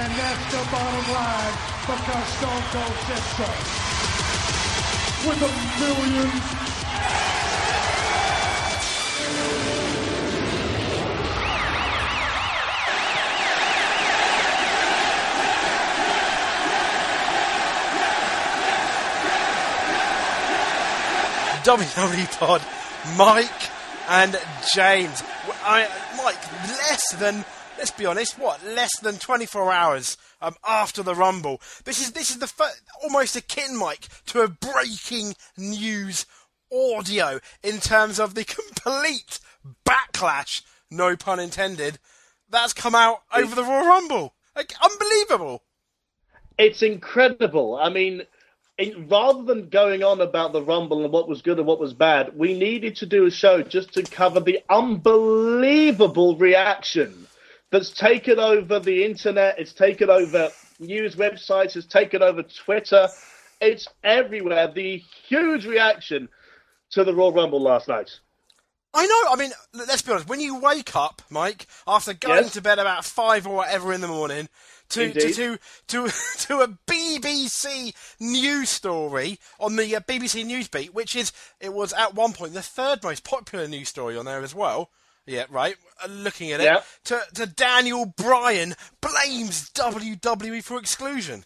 And that's the bottom line because Stone Cold said so. With a million WWE Pod, Mike and James. I, Mike, less than let's be honest, what less than 24 hours um, after the Rumble. This is this is the fir- almost akin, Mike, to a breaking news audio in terms of the complete backlash, no pun intended, that's come out over the Royal Rumble. Like, unbelievable. It's incredible. I mean, in, rather than going on about the Rumble and what was good and what was bad, we needed to do a show just to cover the unbelievable reaction that's taken over the internet. It's taken over news websites. It's taken over Twitter. It's everywhere. The huge reaction to the Royal Rumble last night. I know. I mean, let's be honest. When you wake up, Mike, after going Yes. to bed about five or whatever in the morning, to to, to to to a BBC news story on the uh, BBC Newsbeat, which is it was at one point the third most popular news story on there as well. Yeah, right. Uh, looking at it, Yeah. to to Daniel Bryan blames WWE for exclusion.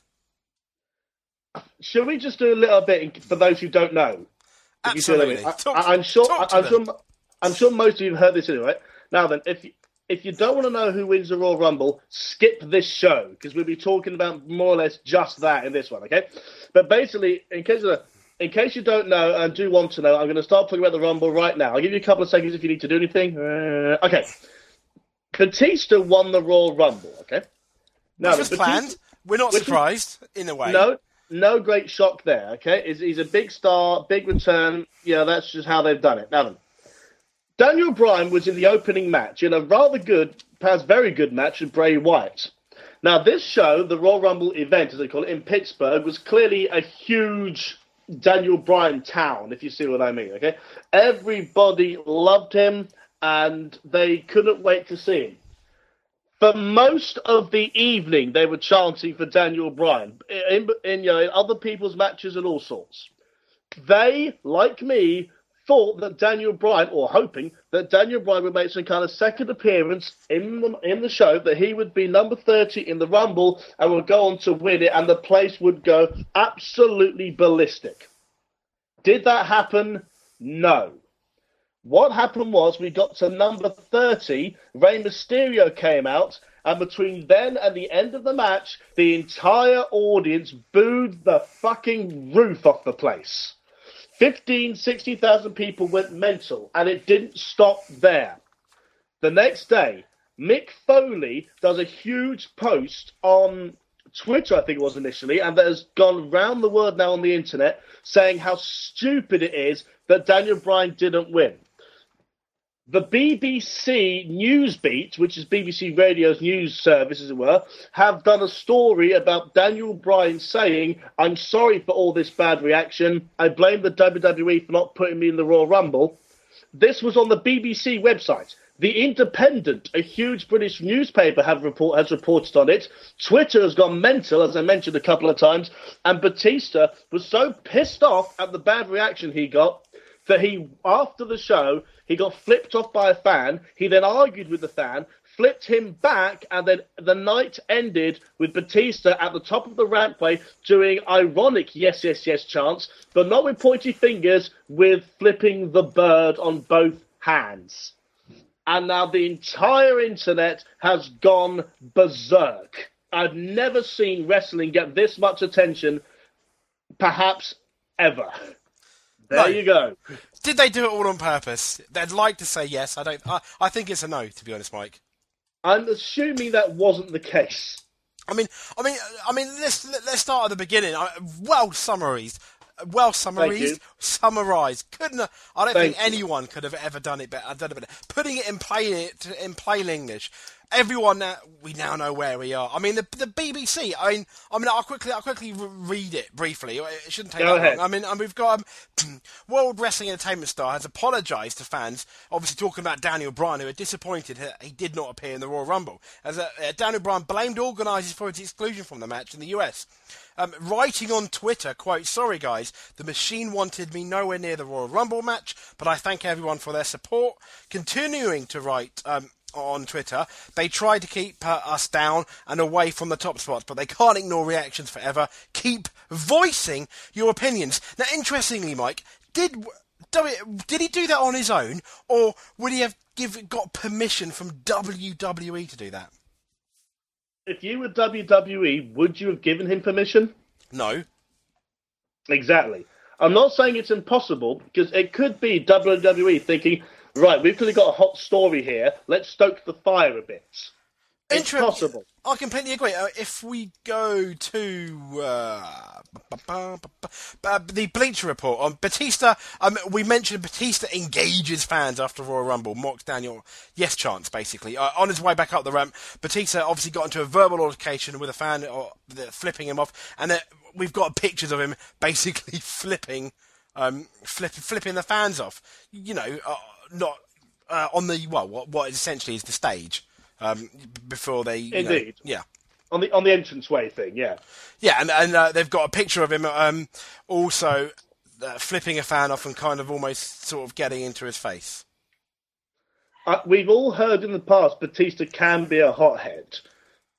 Shall we just do a little bit for those who don't know? If you I mean. Absolutely. I, Talk I, to- I'm sure. I'm them. sure. I'm sure most of you have heard this anyway. Now then, if you, if you don't want to know who wins the Royal Rumble, skip this show because we'll be talking about more or less just that in this one. Okay, but basically, in case of the, in case you don't know and do want to know, I'm going to start talking about the Rumble right now. I'll give you a couple of seconds if you need to do anything. Uh, okay, Batista won the Royal Rumble. Okay, now Which was planned. We're not was- surprised in a way. no, no great shock there. Okay, he's, he's a big star, big return. Yeah, that's just how they've done it. Now then, Daniel Bryan was in the opening match in a rather good, perhaps very good match with Bray Wyatt. Now, this show, the Royal Rumble event, as they call it, in Pittsburgh, was clearly a huge Daniel Bryan town, if you see what I mean. Okay, everybody loved him, and they couldn't wait to see him. For most of the evening, they were chanting for Daniel Bryan in, in, you know, in other people's matches and all sorts. They, like me, thought that Daniel Bryan, or hoping that Daniel Bryan would make some kind of second appearance in the, in the show, that he would be number 30 in the Rumble and would go on to win it, and the place would go absolutely ballistic. Did that happen? No. What happened was we got to number 30, Rey Mysterio came out, and between then and the end of the match, the entire audience booed the fucking roof off the place. 15, 60,000 people went mental, and it didn't stop there. The next day, Mick Foley does a huge post on Twitter, I think it was initially, and that has gone round the world now on the internet, saying how stupid it is that Daniel Bryan didn't win. The BBC Newsbeat, which is BBC Radio's news service, as it were, have done a story about Daniel Bryan saying, I'm sorry for all this bad reaction. I blame the WWE for not putting me in the Royal Rumble. This was on the BBC website. The Independent, a huge British newspaper, report, has reported on it. Twitter has gone mental, as I mentioned a couple of times, and Batista was so pissed off at the bad reaction he got that he, after the show, he got flipped off by a fan. He then argued with the fan, flipped him back, and then the night ended with Batista at the top of the rampway doing ironic yes, yes, yes chants, but not with pointy fingers, with flipping the bird on both hands. And now the entire internet has gone berserk. I've never seen wrestling get this much attention, perhaps ever. There No. you go. Did they do it all on purpose? They'd like to say yes. I don't. I, I think it's a no, to be honest, Mike. I'm assuming that wasn't the case. I mean, I mean, I mean. Let's let's start at the beginning. Well summarized, well summarized, summarized. Couldn't I don't Thank think you. anyone could have ever done it better. Done it better. Putting it in plain in plain English. Everyone we now know where we are. I mean, the, the BBC. I mean, I mean, I'll quickly, I'll quickly read it briefly. It shouldn't take Go that ahead. long. I mean, and we've got um, World Wrestling Entertainment Star has apologised to fans, obviously talking about Daniel Bryan, who are disappointed that he did not appear in the Royal Rumble. As uh, uh, Daniel Bryan blamed organisers for his exclusion from the match in the US. Um, writing on Twitter, quote, sorry guys, the machine wanted me nowhere near the Royal Rumble match, but I thank everyone for their support. Continuing to write, um, on Twitter, they try to keep uh, us down and away from the top spots, but they can't ignore reactions forever. Keep voicing your opinions. Now, interestingly, Mike, did did he do that on his own, or would he have give, got permission from WWE to do that? If you were WWE, would you have given him permission? No. Exactly. I'm not saying it's impossible because it could be WWE thinking, right, we've clearly got a hot story here. Let's stoke the fire a bit. It's Inter- possible. I completely agree. Uh, if we go to uh, uh, the Bleacher Report on Batista, um, we mentioned Batista engages fans after Royal Rumble, mocks Daniel yes chance basically. Uh, on his way back up the ramp, Batista obviously got into a verbal altercation with a fan, or the, flipping him off, and uh, we've got pictures of him basically flipping, um, flip, flipping the fans off. You know, uh, not uh, on the well, what, what essentially is the stage. Um, before they, you know- Indeed. yeah, On the on the entranceway thing, yeah. yeah, and, and uh, they've got a picture of him um, also uh, flipping a fan off and kind of almost sort of getting into his face. Uh, we've all heard in the past Batista can be a hothead,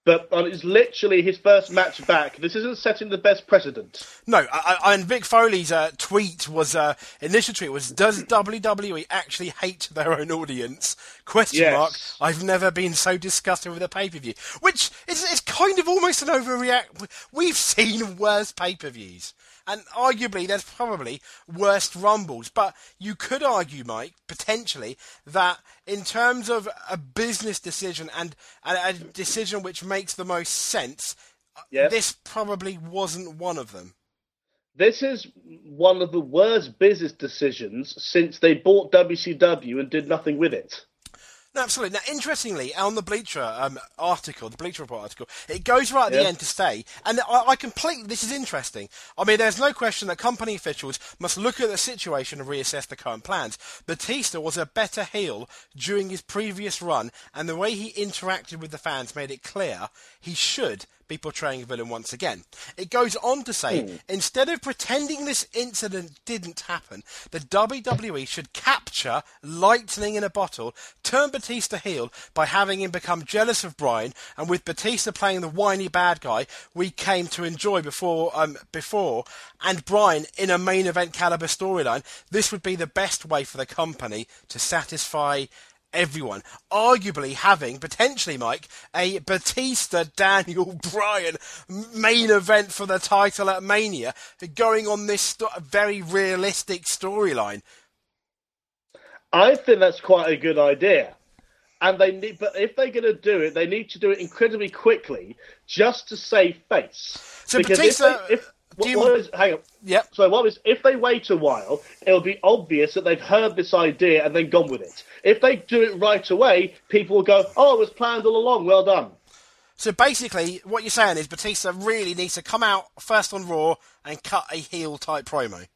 but it's literally his first match back. This isn't setting the best precedent. No, I, I, and Mick Foley's uh, tweet was uh, initial tweet was Does WWE actually hate their own audience? Question Yes. mark. I've never been so disgusted with a pay per view, which is it's kind of almost an overreact. We've seen worse pay per views. And arguably, there's probably worst rumbles. But you could argue, Mike, potentially, that in terms of a business decision and a, a decision which makes the most sense, uh, Yes. this probably wasn't one of them. This is one of the worst business decisions since they bought WCW and did nothing with it. No, absolutely. Now, interestingly, on the Bleacher um, article, the Bleacher Report article, it goes right at the end to say, and I, I completely, this is interesting. I mean, there's no question that company officials must look at the situation and reassess the current plans. Batista was a better heel during his previous run, and the way he interacted with the fans made it clear he should be portraying a villain once again. It goes on to say, instead of pretending this incident didn't happen, the WWE should capture lightning in a bottle, turn Batista heel by having him become jealous of Bryan, and with Batista playing the whiny bad guy we came to enjoy before, um, before, and Bryan in a main event caliber storyline, this would be the best way for the company to satisfy everyone. Arguably having, potentially, Mike, a Batista Daniel Bryan main event for the title at Mania, going on this very realistic storyline. I think that's quite a good idea. And they need, but if they're going to do it, they need to do it incredibly quickly, just to save face. So Because Batista- if they, if, do you- what is, hang on. Yep. So what was if they wait a while, it'll be obvious that they've heard this idea and then gone with it. If they do it right away, people will go, "Oh, it was planned all along. Well done." So basically, what you're saying is Batista really needs to come out first on Raw and cut a heel type promo.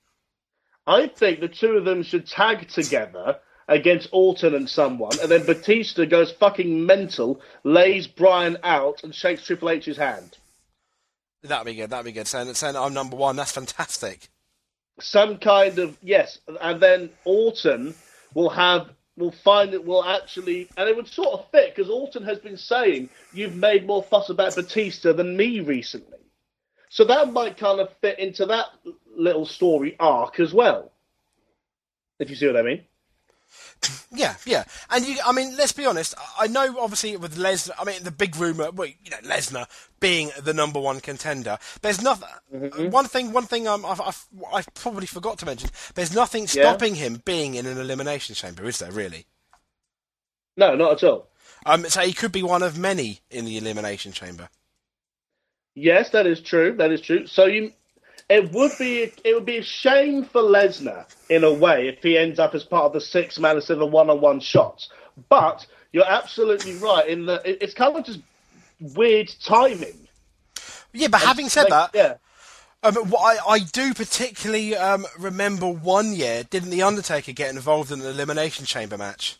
I think the two of them should tag together against Orton and someone, and then Batista goes fucking mental, lays Bryan out, and shakes Triple H's hand. That'd be good. That'd be good. Saying, saying I'm number one. That's fantastic. Some kind of yes, and then Orton will have will find it will actually, and it would sort of fit because Orton has been saying you've made more fuss about Batista than me recently, so that might kind of fit into that little story arc as well. If you see what I mean. Yeah, yeah, and you, I mean, let's be honest. I- know, obviously, with Lesnar, I mean, the big rumor, well, you know, Lesnar being the number one contender. There's nothing. One thing, one thing, um, I've, I've, I've probably forgot to mention. There's nothing stopping him being in an elimination chamber, is there? Really? No, not at all. Um, so he could be one of many in the elimination chamber. Yes, that is true. That is true. So you, it would be it would be a shame for Lesnar in a way if he ends up as part of the six man instead of the one on one shots. But you're absolutely right. In that it's kind of just weird timing. Yeah, but having said Like, that, yeah, Um, what I, I do particularly um, remember one year, didn't the Undertaker get involved in an elimination chamber match?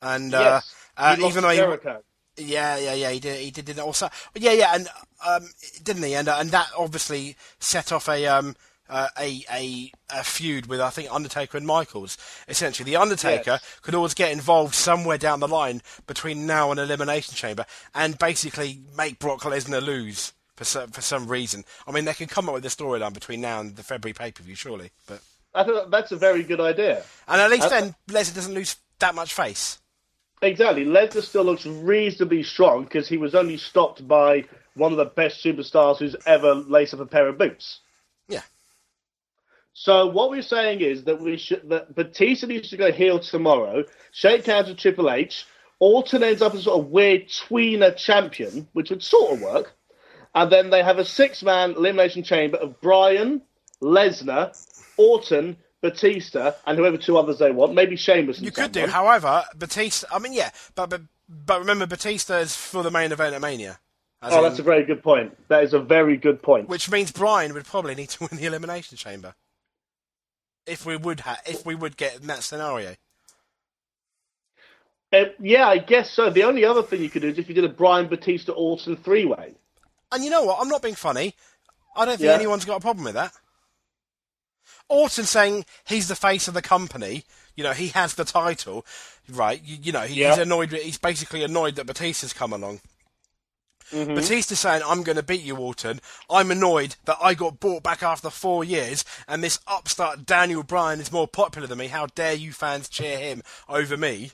And uh, yes, uh, even though he. Yeah, yeah, yeah, he did, he did, it also, yeah, yeah, and um, didn't he? And uh, and that obviously set off a um uh, a, a a feud with I think Undertaker and Michaels. Essentially, the Undertaker Yes. could always get involved somewhere down the line between now and elimination chamber, and basically make Brock Lesnar lose for some, for some reason. I mean, they can come up with a storyline between now and the February pay per view, surely. But I think that's a very good idea. and at least Uh, then Lesnar doesn't lose that much face. Exactly. Lesnar still looks reasonably strong because he was only stopped by one of the best superstars who's ever laced up a pair of boots. Yeah. So what we're saying is that we should that Batista needs to go heel tomorrow, shake hands with Triple H. Orton ends up as sort of weird tweener champion, which would sort of work. And then they have a six-man elimination chamber of Bryan, Lesnar, Orton, Batista, and whoever two others they want. Maybe Sheamus. and You could do, however, Batista. I mean, yeah, but but but remember, Batista is for the main event at Mania. Oh, in- that's a very good point. That is a very good point. which means Bryan would probably need to win the elimination chamber. If we would ha- if we would get in that scenario. Uh, yeah, I guess so. The only other thing you could do is if you did a Bryan Batista Orton three way. And you know what? I'm not being funny. I don't think Yeah. anyone's got a problem with that. Orton saying he's the face of the company. You know, he has the title, right? You, you know, he, Yeah. he's annoyed. He's basically annoyed that Batista's come along. Mm-hmm. Batista saying, "I'm going to beat you, Orton. I'm annoyed that I got bought back after four years, and this upstart Daniel Bryan is more popular than me. How dare you fans cheer him over me?"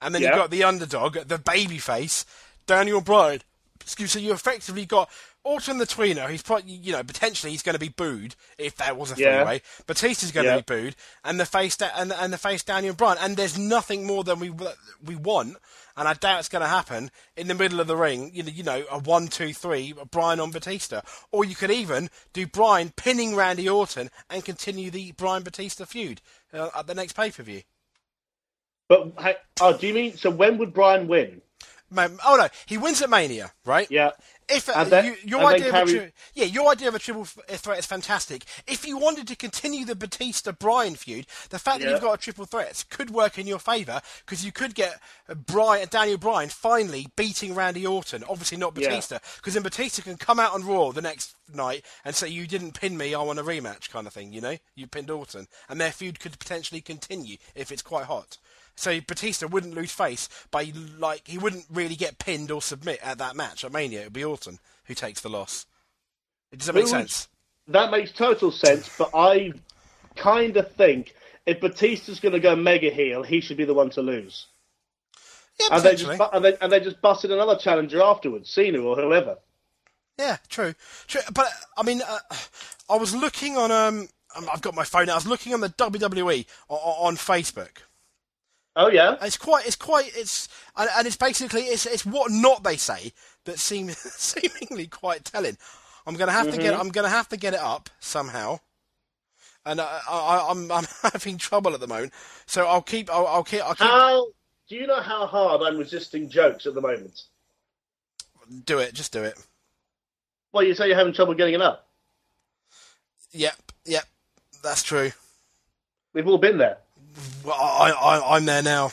And then Yeah. you've got the underdog, the babyface, Daniel Bryan. Excuse me, so you effectively got Orton the tweener. He's probably, you know, potentially he's going to be booed if there was a Yeah. three-way. Batista's going to Yeah. be booed, and the face da- and, and the face Daniel Bryan. And there's nothing more than we we want, and I doubt it's going to happen in the middle of the ring. You know, you know, a one, two, three, Bryan on Batista, or you could even do Bryan pinning Randy Orton and continue the Bryan Batista feud uh, at the next pay-per-view. But hey, oh, do you mean so? When would Bryan win? Oh no, he wins at Mania, right? Yeah. If uh, then- you, your idea of a tri- yeah, your idea of a triple threat is fantastic. If you wanted to continue the Batista Bryan feud, the fact that Yeah. you've got a triple threat could work in your favour because you could get uh, Bryan, Daniel Bryan finally beating Randy Orton. Obviously not Batista, because then Batista can come out on Raw the next night and say you didn't pin me, I want a rematch, kind of thing. You know, you pinned Orton, and their feud could potentially continue if it's quite hot. So Batista wouldn't lose face by like he wouldn't really get pinned or submit at that match at Mania. It would be Orton who takes the loss. Does that make sense? That makes total sense. But I kind of think if Batista's going to go mega heel, he should be the one to lose. Yeah, And they just and they, and they just busted another challenger afterwards, Cena or whoever. Yeah, true. True. But I mean, uh, I was looking on um, um, I've got my phone. out. I was looking on the WWE on, on Facebook. Oh yeah. And It's quite, it's quite, it's, and, and it's basically, it's, it's what not they say that seem seemingly quite telling. I'm gonna have to get, mm-hmm. I'm gonna have to get it up somehow, and uh, I, I, I'm, I'm having trouble at the moment. So I'll keep, I'll, I'll keep, I'll keep, How do you know how hard I'm resisting jokes at the moment? do it, just do it. Well, you say you're having trouble getting it up. Yep, yep, that's true. We've all been there. Well, I, I, I'm there now.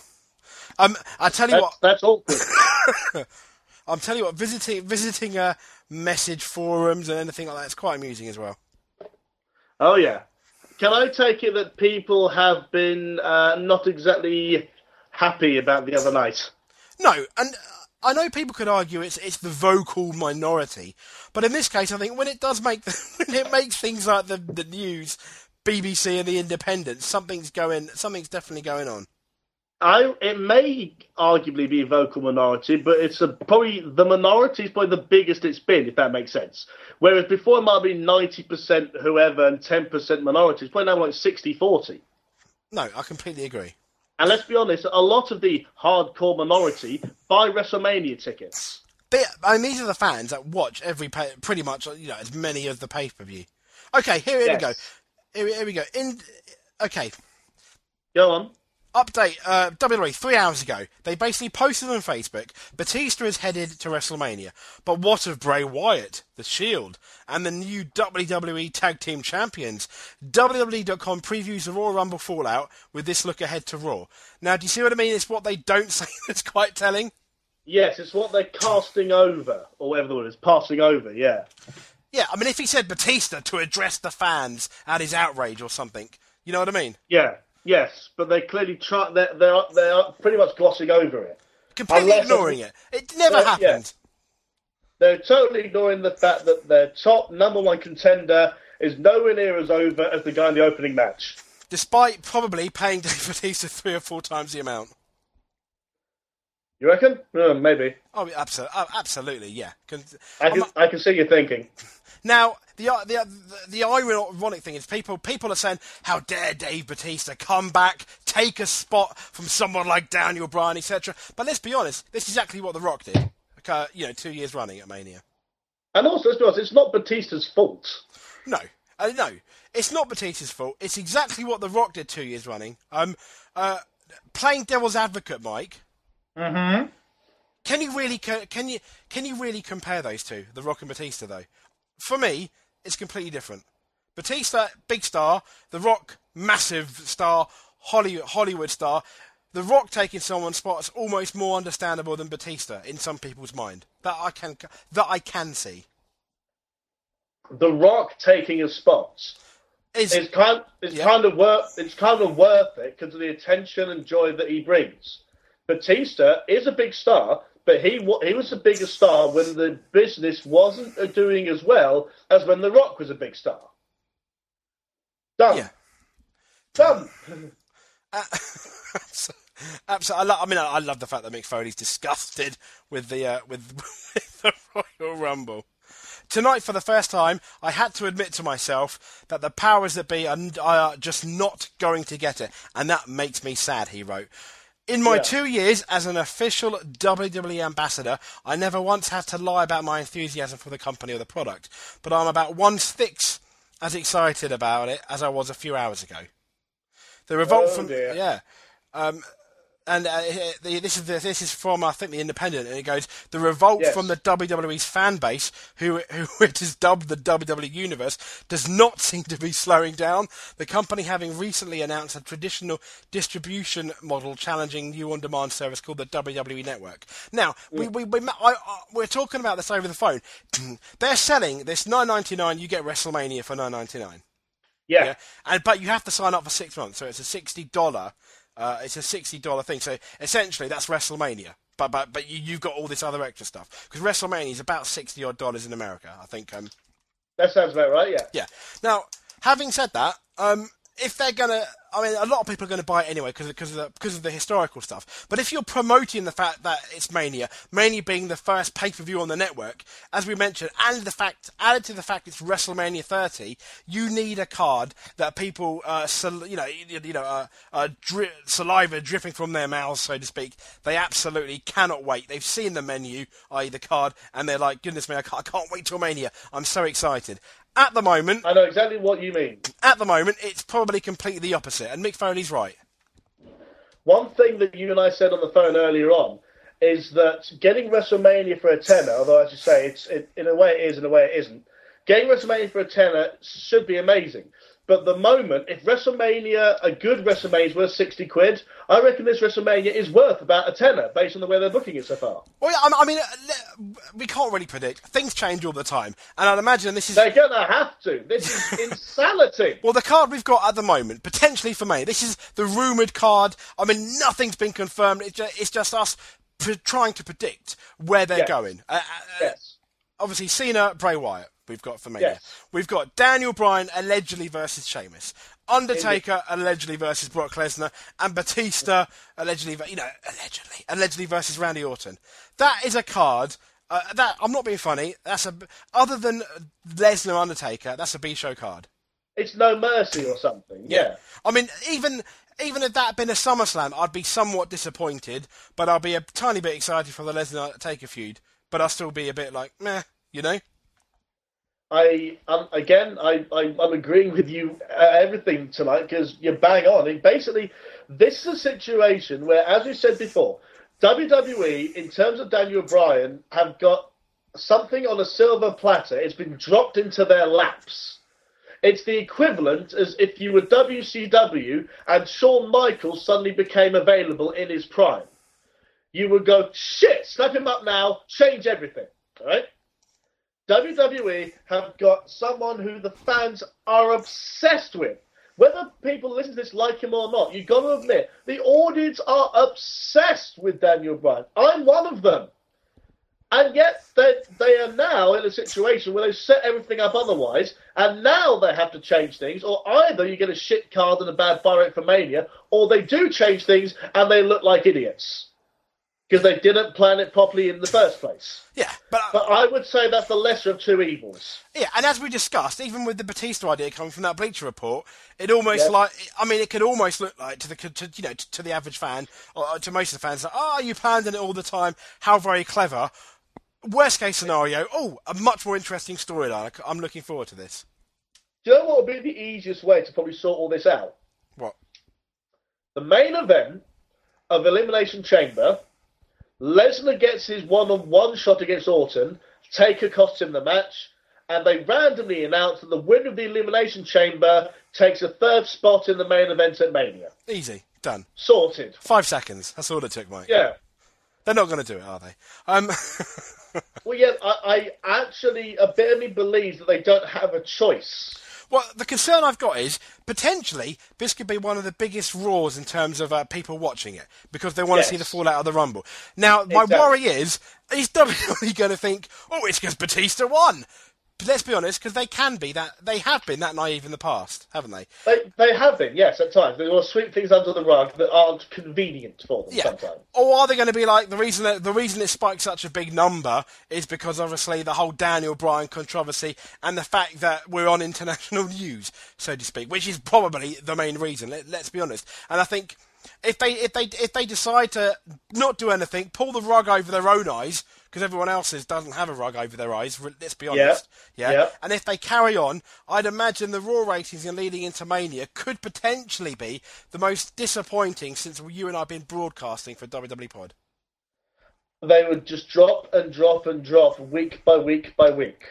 Um, I tell you That's, what, that's awkward. I'm telling you what, visiting, visiting uh, message forums and anything like that, it's quite amusing as well. Oh yeah. Can I take it that people have been uh, not exactly happy about the other night? No, and I know people could argue it's it's the vocal minority, but in this case, I think when it does make when it makes things like the the news, BBC and the Independent, something's going, something's definitely going on. I it may arguably be a vocal minority, but it's a, probably the minority is probably the biggest it's been, if that makes sense. Whereas before it might have been ninety percent whoever and ten percent minorities, probably now like 60-40. No, I completely agree. And let's be honest, a lot of the hardcore minority buy WrestleMania tickets. They, I mean, these are the fans that watch every pay, pretty much, you know, as many of the pay per view. Okay, here, here we go. Here, we- here we go. In okay, Go on. update, uh, WWE, three hours ago, they basically posted on Facebook, Batista is headed to WrestleMania. But what of Bray Wyatt, The Shield, and the new WWE Tag Team Champions? WWE.com previews the Royal Rumble Fallout with this look ahead to Raw. Now, do you see what I mean? It's what they don't say that's quite telling. Yes, it's what they're casting over, or whatever the word is, passing over, yeah. Yeah, I mean, if he said Batista to address the fans at his outrage or something, you know what I mean? Yeah, yes, but they clearly try, they're, they're, they're pretty much glossing over it. Completely Unless ignoring it. It never Yeah, happened. They're totally ignoring the fact that their top number one contender is nowhere near as over as the guy in the opening match. Despite probably paying Dave Batista three or four times the amount. You reckon? Uh, maybe. Oh, absolutely, absolutely, yeah. I can, I can see you thinking. Now, the, the the the ironic thing is people people are saying, "How dare Dave Batista come back, take a spot from someone like Daniel Bryan, etc." But let's be honest, this is exactly what The Rock did. Okay, you know, two years running at Mania. And also, let's be honest, it's not Batista's fault. No, uh, no, it's not Batista's fault. It's exactly what The Rock did two years running. Um, uh, playing devil's advocate, Mike. Mm-hmm. Can you really can you can you really compare those two, The Rock and Batista? Though, for me, it's completely different. Batista, big star. The Rock, massive star. Hollywood, Hollywood star. The Rock taking someone's spot is almost more understandable than Batista in some people's mind. That I can that I can see. The Rock taking his spots Is is kind it's Yeah. kind of worth it's kind of worth it because of the attention and joy that he brings. Batista is a big star, but he he was a bigger star when the business wasn't uh, doing as well as when The Rock was a big star. Done. yeah. Done. Absolutely. I, I mean, I, I love the fact that Mick Foley's disgusted with the uh, with, with the Royal Rumble. Tonight, for the first time, I had to admit to myself that the powers that be are, are just not going to get it, and that makes me sad. He wrote. In my Yeah. two years as an official WWE ambassador, I never once had to lie about my enthusiasm for the company or the product, but I'm about one sixth as excited about it as I was a few hours ago. The revolt Oh, from dear. yeah, um, and uh, the, this is the, this is from I think the Independent, and it goes the revolt Yes. from the WWE's fan base, who who it is dubbed the WWE Universe, does not seem to be slowing down. The company having recently announced a traditional distribution model challenging new on-demand service called the WWE Network. Now we we, we I, I, we're talking about this over the phone. They're selling this nine ninety nine. You get WrestleMania for nine ninety nine. Yeah. Yeah, and but you have to sign up for six months, so it's a sixty dollar. Uh, it's a sixty dollar thing. So essentially, that's WrestleMania. But but but you, you've got all this other extra stuff because WrestleMania is about sixty odd dollars in America. I think. Um, That sounds about right. Yeah. yeah. Now, having said that, um, if they're gonna, I mean, a lot of people are gonna buy it anyway because because of of the historical stuff. But if you're promoting the fact that it's Mania, Mania being the first pay per view on the network, as we mentioned, and the fact added to the fact it's WrestleMania 30, you need a card that people, uh, sal- you know, you know, uh, uh, dri- saliva dripping from their mouths, so to speak. They absolutely cannot wait. They've seen the menu, i.e., the card, and they're like, goodness me, I can't, I can't wait till Mania. I'm so excited. At the moment, I know exactly what you mean. at the moment, it's probably completely the opposite, and Mick Foley's right. One thing that you and I said on the phone earlier on is that getting WrestleMania for a tenner, although as you say, it's it, in a way it is, in a way it isn't. Getting WrestleMania for a tenner should be amazing. But the moment, if WrestleMania, a good WrestleMania is worth 60 quid, I reckon this WrestleMania is worth about a tenner based on the way they're booking it so far. Well, yeah, I I mean, uh, we can't really predict. Things change all the time, and I'd imagine this is They're going to have to. This is insanity. Well, the card we've got at the moment, potentially for me, this is the rumoured card. I mean, nothing's been confirmed. It's just, it's just us pre- trying to predict where they're Yes. going. Uh, uh, yes. obviously, Cena, Bray Wyatt, we've got for me. Yes. We've got Daniel Bryan allegedly versus Sheamus. Undertaker allegedly versus Brock Lesnar. And Batista allegedly, you know, allegedly, allegedly versus Randy Orton. That is a card. Uh, that I'm not being funny. That's a other than Lesnar Undertaker. That's a B show card. It's no mercy or something. Yeah. I mean, even even if that had been a SummerSlam, I'd be somewhat disappointed, but I'll be a tiny bit excited for the Lesnar Taker feud. But I'll still be a bit like, meh, you know. I um, again, I, I I'm agreeing with you uh, everything tonight because you're bang on. And basically, this is a situation where, as we said before, WWE, in terms of Daniel Bryan, have got something on a silver platter. It's been dropped into their laps. It's the equivalent as if you were WCW and Shawn Michaels suddenly became available in his prime. You would go, shit, snap him up now, change everything. All right? WWE have got someone who the fans are obsessed with. Whether people listen to this like him or not, you've got to admit the audience are obsessed with Daniel Bryan. I'm one of them. And yet they, they are now in a situation where they've set everything up otherwise, and now they have to change things, or either you get a shit card and a bad fire for Mania, or they do change things and they look like idiots because they didn't plan it properly in the first place. Yeah, but, uh, But I would say that's the lesser of two evils. yeah, and as we discussed, even with the Batista idea coming from that Bleacher report, it almost Yeah. like I mean, it could almost look like to the to, you know to, to the average fan or to most of the fans, like, oh, you planned it all the time. How very clever. Worst case scenario, oh, a much more interesting storyline. I'm looking forward to this. Do you know what would be the easiest way to probably sort all this out? What? The main event of Elimination Chamber, Lesnar gets his one-on-one shot against Orton. Taker costs him the match, and they randomly announce that the winner of the Elimination Chamber takes a third spot in the main event at Mania. Easy, done. Sorted. Five seconds. That's all it took, Mike. Yeah. They're not going to do it, are they? Um, Well, yeah, I, I actually a bit of me believes that they don't have a choice. Well, the concern I've got is potentially this could be one of the biggest Raws in terms of uh, people watching it because they want Yes. to see the fallout of the Rumble. Now, my Exactly. worry is, is WWE going to think, oh, it's because Batista won? Let's be honest, because they can be that, they have been that naive in the past, haven't they? They they have been, yes, at times. They will sweep things under the rug that aren't convenient for them Yeah. sometimes. Or are they going to be like the reason that, the reason it spiked such a big number is because obviously the whole Daniel Bryan controversy and the fact that we're on international news, so to speak, which is probably the main reason. Let, let's be honest. And I think if they if they if they decide to not do anything, pull the rug over their own eyes because everyone else's doesn't have a rug over their eyes. Let's be honest. Yeah. Yeah. And if they carry on, I'd imagine the Raw ratings in leading into Mania could potentially be the most disappointing since you and I have been broadcasting for WWE Pod. They would just drop and drop and drop week by week by week.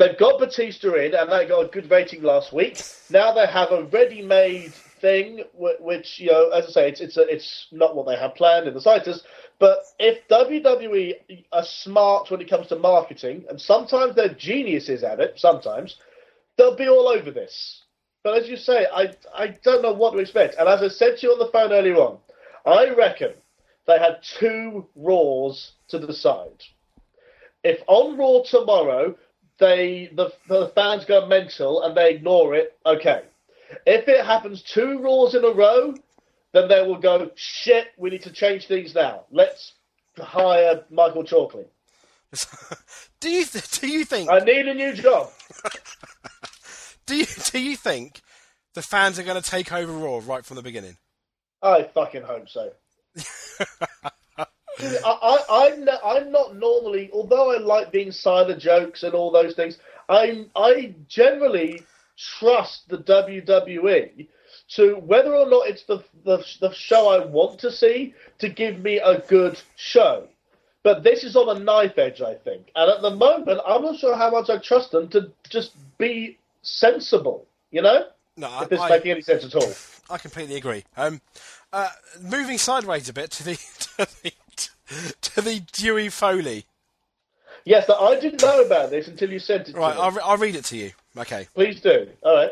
They've got Batista in, and they got a good rating last week. Now they have a ready-made thing, which you know, as I say, it's it's a, it's not what they had planned in the slightest. But if WWE are smart when it comes to marketing, and sometimes they're geniuses at it, sometimes they'll be all over this. But as you say, I I don't know what to expect. And as I said to you on the phone earlier on, I reckon they had two Raws to decide. If on Raw tomorrow they the the fans go mental and they ignore it, okay. If it happens two Raws in a row, then they will go shit. We need to change things now. Let's hire Michael Chalkley. do you th- do you think I need a new job. do you do you think the fans are going to take over Raw right from the beginning? I fucking hope so. I, I, I'm, I'm not normally, although I like being silent jokes and all those things, I'm I generally trust the WWE to whether or not it's the, the, the show I want to see to give me a good show. But this is on a knife edge, I think. And at the moment, I'm not sure how much I trust them to just be sensible, you know? No, I, If this I, making any sense at all. I completely agree. Um, uh, moving sideways a bit to the to the, to the Dewey Foley. Yes, I didn't know about this until you sent it Right, to me. I'll, I'll read it to you. Okay. Please do. All right.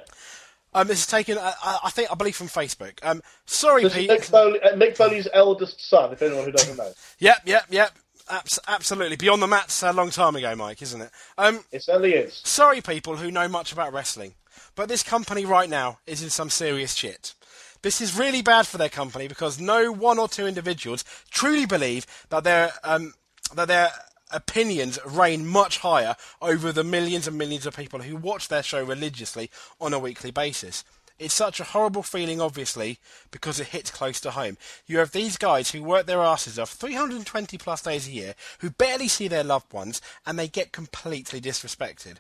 Um, this is taken, uh, I I think, I believe from Facebook. Um, sorry, This is Pete. Mick, Foley, uh, Mick Foley's eldest son, if anyone who doesn't know. Yep, yep, yep. Abs- absolutely. Beyond the mats a long time ago, Mike, isn't it? Um, It certainly is. sorry, people who know much about wrestling, but this company right now is in some serious shit. This is really bad for their company because no one or two individuals truly believe that their um, that their opinions reign much higher over the millions and millions of people who watch their show religiously on a weekly basis. It's such a horrible feeling, obviously, because it hits close to home. You have these guys who work their asses off 320 plus days a year, who barely see their loved ones, and they get completely disrespected.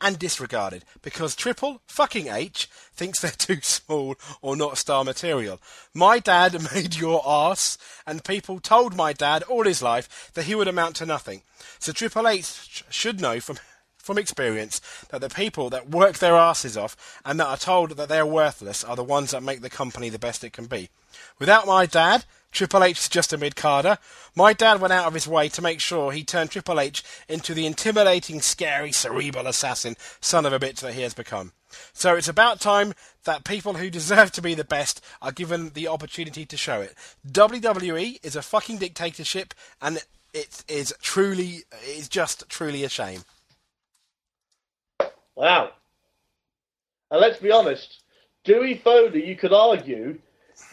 And disregarded because Triple fucking H thinks they're too small or not star material. My dad made your arse, and people told my dad all his life that he would amount to nothing. So Triple H should know from from experience that the people that work their asses off and that are told that they're worthless are the ones that make the company the best it can be. Without my dad, Triple H a mid-carder. My dad went out of his way to make sure he turned Triple H into the intimidating, scary, cerebral assassin son of a bitch that he has become. So it's about time that people who deserve to be the best are given the opportunity to show it. WWE is a fucking dictatorship, and it is truly, it is just truly a shame. Wow. And let's be honest, Dewey Foley, you could argue,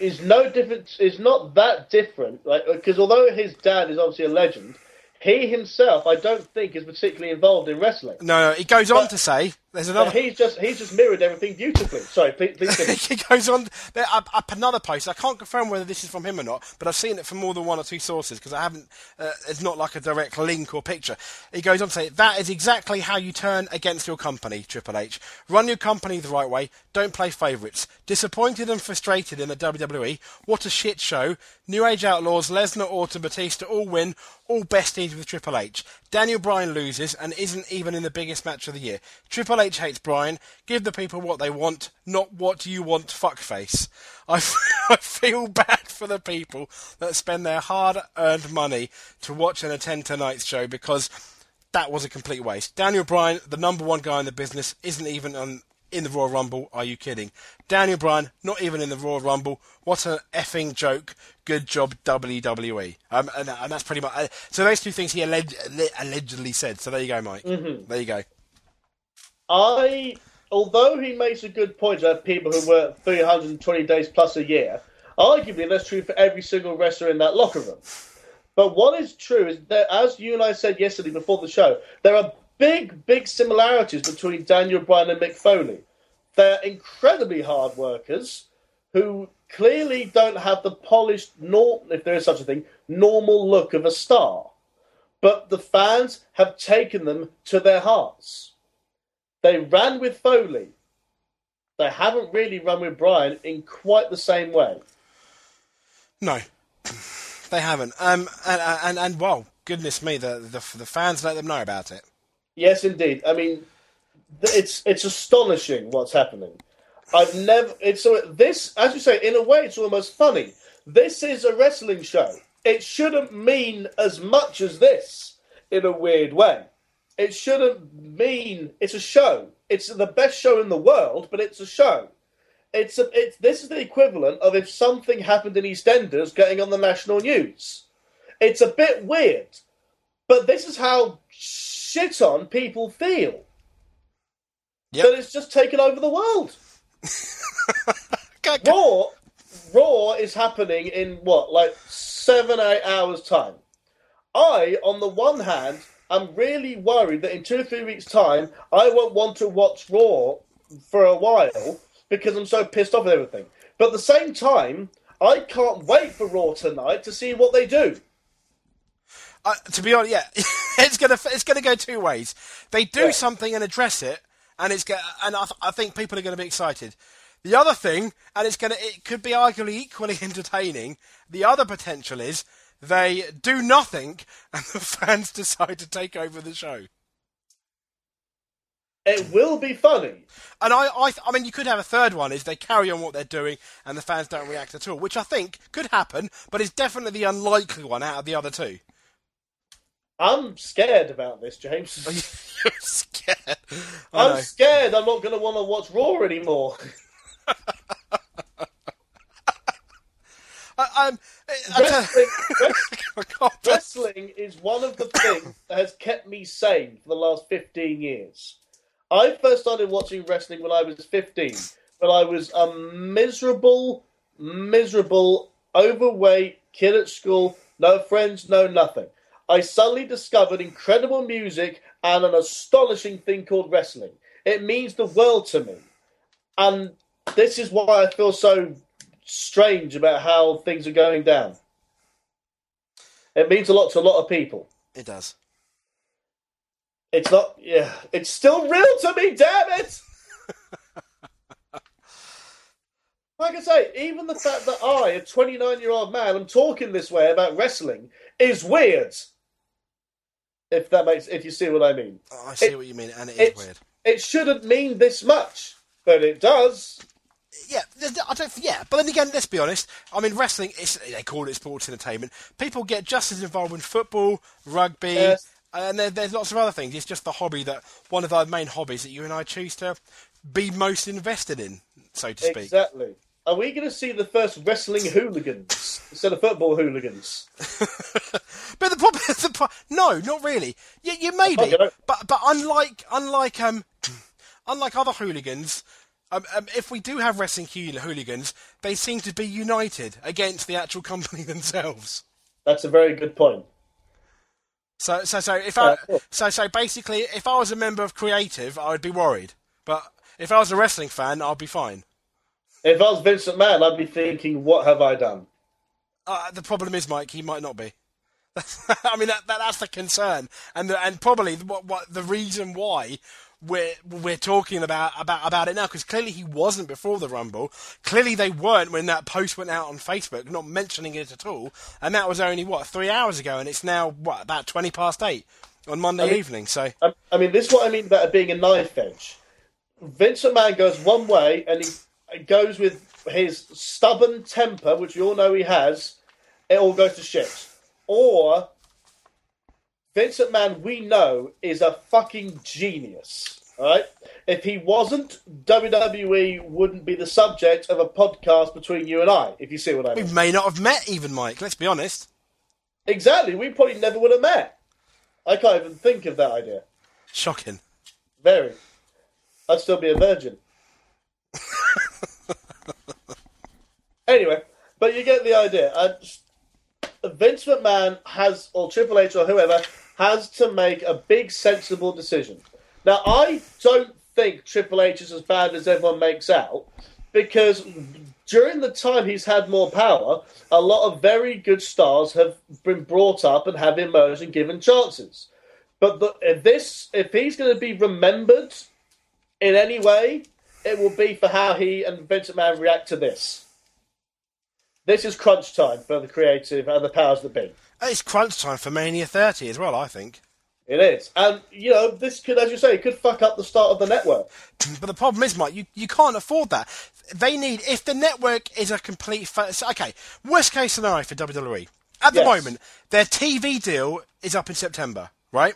is no different. Is not that different. Like because although his dad is obviously a legend, he himself, I don't think, is particularly involved in wrestling. No, no he goes on to say there's another. He's just he's just mirrored everything beautifully. Sorry, please. please he goes on. There, up, up another post. I can't confirm whether this is from him or not, but I've seen it from more than one or two sources because I haven't. Uh, it's not like a direct link or picture. He goes on to say that is exactly how you turn against your company, Triple H. Run your company the right way. Don't play favourites. Disappointed and frustrated in the WWE. What a shit show. New Age Outlaws, Lesnar, Orton, Batista all win. All besties with Triple H. Daniel Bryan loses and isn't even in the biggest match of the year. Triple H hates Bryan, Give the people what they want, not what you want, fuckface. I, I feel bad for the people that spend their hard earned money to watch and attend tonight's show because that was a complete waste. Daniel Bryan, the number one guy in the business, isn't even on, in the Royal Rumble. Are you kidding? Daniel Bryan, not even in the Royal Rumble. What an effing joke. Good job, WWE. Um, and, and, that's pretty much. Uh, so those two things he alleged, allegedly said. So there you go, Mike. Mm-hmm. There you go. I, although he makes a good point about people who work 320 days plus a year, arguably that's true for every single wrestler in that locker room. But what is true is that, as you and I said yesterday before the show, there are big, big similarities between Daniel Bryan and Mick Foley. They're incredibly hard workers who clearly don't have the polished, nor- if there is such a thing, normal look of a star. But the fans have taken them to their hearts. They ran with Foley. They haven't really run with Bryan in quite the same way. No, they haven't. Um, and and and well, goodness me, the the the fans let them know about it. Yes, indeed. I mean, it's it's astonishing what's happening. I've never. It's this, as you say, in a way, it's almost funny. This is a wrestling show. It shouldn't mean as much as this in a weird way it shouldn't mean it's a show. It's the best show in the world, but it's a show. It's a, it's this is the equivalent of if something happened in EastEnders getting on the national news. It's a bit weird, but this is how shit on people feel. Yep. That it's just taken over the world. Raw, Raw is happening in what, like seven, eight hours time. I, on the one hand, I'm really worried that in two or three weeks' time, I won't want to watch Raw for a while because I'm so pissed off with everything. But at the same time, I can't wait for Raw tonight to see what they do. Uh, to be honest, yeah, it's gonna it's gonna go two ways. They do yeah. something and address it, and it's go- and I, th- I think people are going to be excited. The other thing, and it's gonna it could be arguably equally entertaining. The other potential is they do nothing, and the fans decide to take over the show. It will be funny. And I, I, I mean, you could have a third one: is they carry on what they're doing, and the fans don't react at all, which I think could happen, but it's definitely the unlikely one out of the other two. I'm scared about this, James. You're scared. I'm scared. I'm not going to want to watch Raw anymore. I, wrestling, wrestling, wrestling is one of the things that has kept me sane for the last 15 years. I first started watching wrestling when I was 15, but I was a miserable, miserable, overweight kid at school, no friends, no nothing. I suddenly discovered incredible music and an astonishing thing called wrestling. It means the world to me. And this is why I feel so strange about how things are going down. It means a lot to a lot of people. It does. It's not. Yeah, it's still real to me. Damn it! like I say, even the fact that I, a 29 year old man, am talking this way about wrestling is weird. If that makes, if you see what I mean, Oh, I see It- what you mean, and it is it's- weird. it shouldn't mean this much, but it does. Yeah, I don't. Yeah, but then again, let's be honest. I mean, wrestling. It's, they call it sports entertainment. People get just as involved in football, rugby, Yes. and there, there's lots of other things. It's just the hobby that one of our main hobbies that you and I choose to be most invested in, so to speak. Exactly. Are we going to see the first wrestling hooligans instead of football hooligans? But the problem, the, pro- no, not really. You, you may be, but but unlike unlike um unlike other hooligans, um, um, if we do have wrestling hooligans, they seem to be united against the actual company themselves. That's a very good point. So so so if I Uh, cool. so so basically, if I was a member of Creative, I would be worried. But if I was a wrestling fan, I'd be fine. If I was Vince McMahon, I'd be thinking, "What have I done?" Uh, the problem is, Mike, he might not be. I mean, that, that, that's the concern, and the, and probably what, what the reason why we're we're talking about about about it now, because clearly he wasn't before the Rumble. Clearly they weren't when that post went out on Facebook, not mentioning it at all, and that was only what three hours ago, and it's now what about twenty past eight on Monday mean- evening. So I, I mean, this is what I mean about it being a knife edge. Vince McMahon goes one way, and he goes with his stubborn temper, which we all know he has. It all goes to shit. Or Vince McMahon, we know, is a fucking genius. All right. If he wasn't, WWE wouldn't be the subject of a podcast between you and I. If you see what I mean. we may not have met even, Mike. Let's be honest. Exactly. We probably never would have met. I can't even think of that idea. Shocking. Very. I'd still be a virgin. anyway, but you get the idea. Uh, Vince McMahon has, or Triple H or whoever, has to make a big, sensible decision. Now, I don't think Triple H is as bad as everyone makes out, because during the time he's had more power, a lot of very good stars have been brought up and have emerged and given chances. But the, if this, if he's going to be remembered in any way, it will be for how he and Vince McMahon react to this. This is crunch time for the creative and the powers that be. It's crunch time for Mania 30 as well, I think. It is, and you know this could, as you say, it could fuck up the start of the network. But the problem is, Mike, you, you can't afford that. They need, if the network is a complete. Fa- okay, worst case scenario for WWE. At the Yes. moment, their TV deal is up in September, right?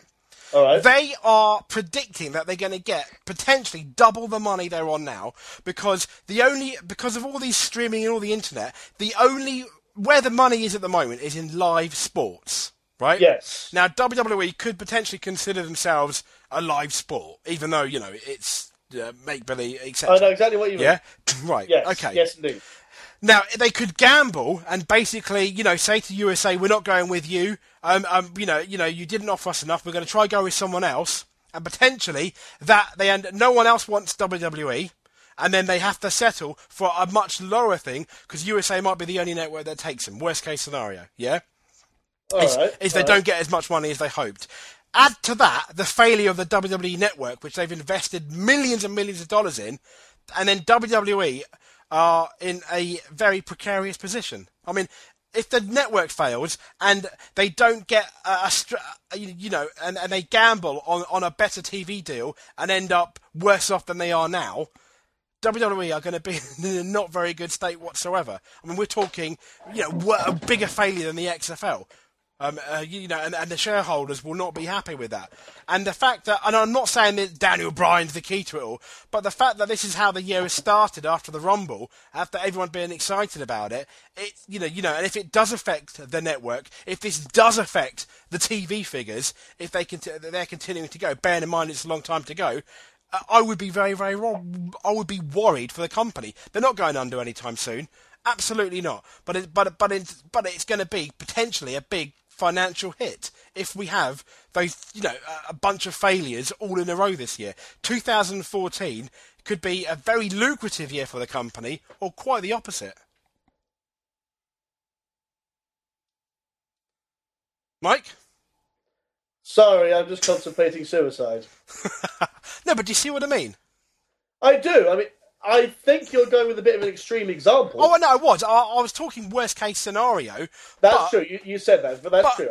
All right, They are predicting that they're going to get potentially double the money they're on now because the only because of all these streaming and all the internet, the only where the money is at the moment is in live sports, right? yes, Now WWE could potentially consider themselves a live sport, even though you know it's uh, make believe, I know exactly what you mean. Yeah, right. Yes, Okay. yes, indeed. Now they could gamble and basically, you know, say to USA, "We're not going with you. Um, um, you know, you know, you didn't offer us enough. We're going to try go with someone else." And potentially that they end, no one else wants WWE, and then they have to settle for a much lower thing because USA might be the only network that takes them. Worst case scenario, yeah All is, right, is they right. don't get as much money as they hoped. Add to that the failure of the WWE network, which they've invested millions and millions of dollars in, and then WWE are in a very precarious position. I mean, if the network fails and they don't get a, a you know, and, and they gamble on, on a better TV deal and end up worse off than they are now, WWE are going to be in a not very good state whatsoever. I mean, we're talking, you know, a bigger failure than the XFL. Um, uh, you know, and, and the shareholders will not be happy with that. And the fact that, and I'm not saying that Daniel Bryan's the key to it all, but the fact that this is how the year has started after the Rumble, after everyone being excited about it, it, you know, you know, and if it does affect the network, if this does affect the TV figures, if they can, they're continuing to go, bearing in mind it's a long time to go, uh, I would be very, very wrong. I would be worried for the company. They're not going under anytime soon. Absolutely not. But it, but but it, but it's going to be potentially a big financial hit if we have those, you know, a, bunch of failures all in a row this year. 2014 could be a very lucrative year for the company, or quite the opposite. Mike, Sorry, I'm just contemplating suicide. no, but do you see what I mean? I do. I mean, I think you're going with a bit of an extreme example. Oh, no, I was. I, I was talking worst case scenario. That's but, true. You, you, said that, but that's but, true.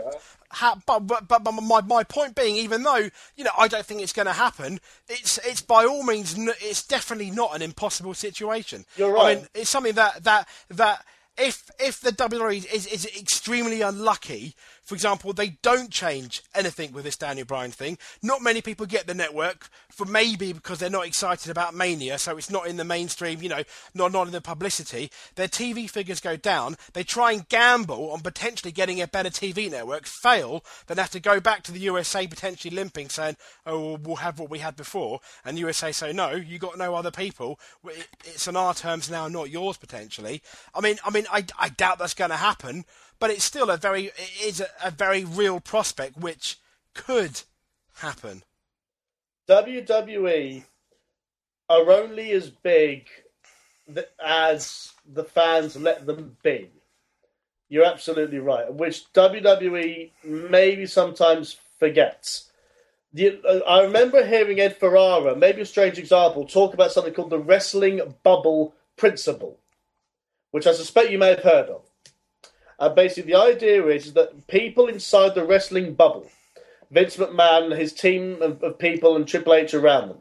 Ha, but, but, but my, my point being, even though you know I don't think it's going to happen, it's it's by all means it's definitely not an impossible situation. You're right. I mean, it's something that that that if if the WWE is, is extremely unlucky, for example, they don't change anything with this Daniel Bryan thing. Not many people get the network for maybe because they're not excited about Mania, so it's not in the mainstream, you know, not not in the publicity. Their TV figures go down. They try and gamble on potentially getting a better TV network, fail, then have to go back to the USA potentially limping, saying, "Oh, we'll have what we had before," and USA say, "No, you got no other people. It's on our terms now, not yours potentially." I mean, I mean, I, I doubt that's going to happen, but it's still a very it is a, a very real prospect which could happen. WWE are only as big as the fans let them be. You're absolutely right, which WWE maybe sometimes forgets. The, uh, I remember hearing Ed Ferrara, maybe a strange example, talk about something called the wrestling bubble principle which I suspect you may have heard of. And basically, the idea is that people inside the wrestling bubble, Vince McMahon, his team of, of people, and Triple H around them,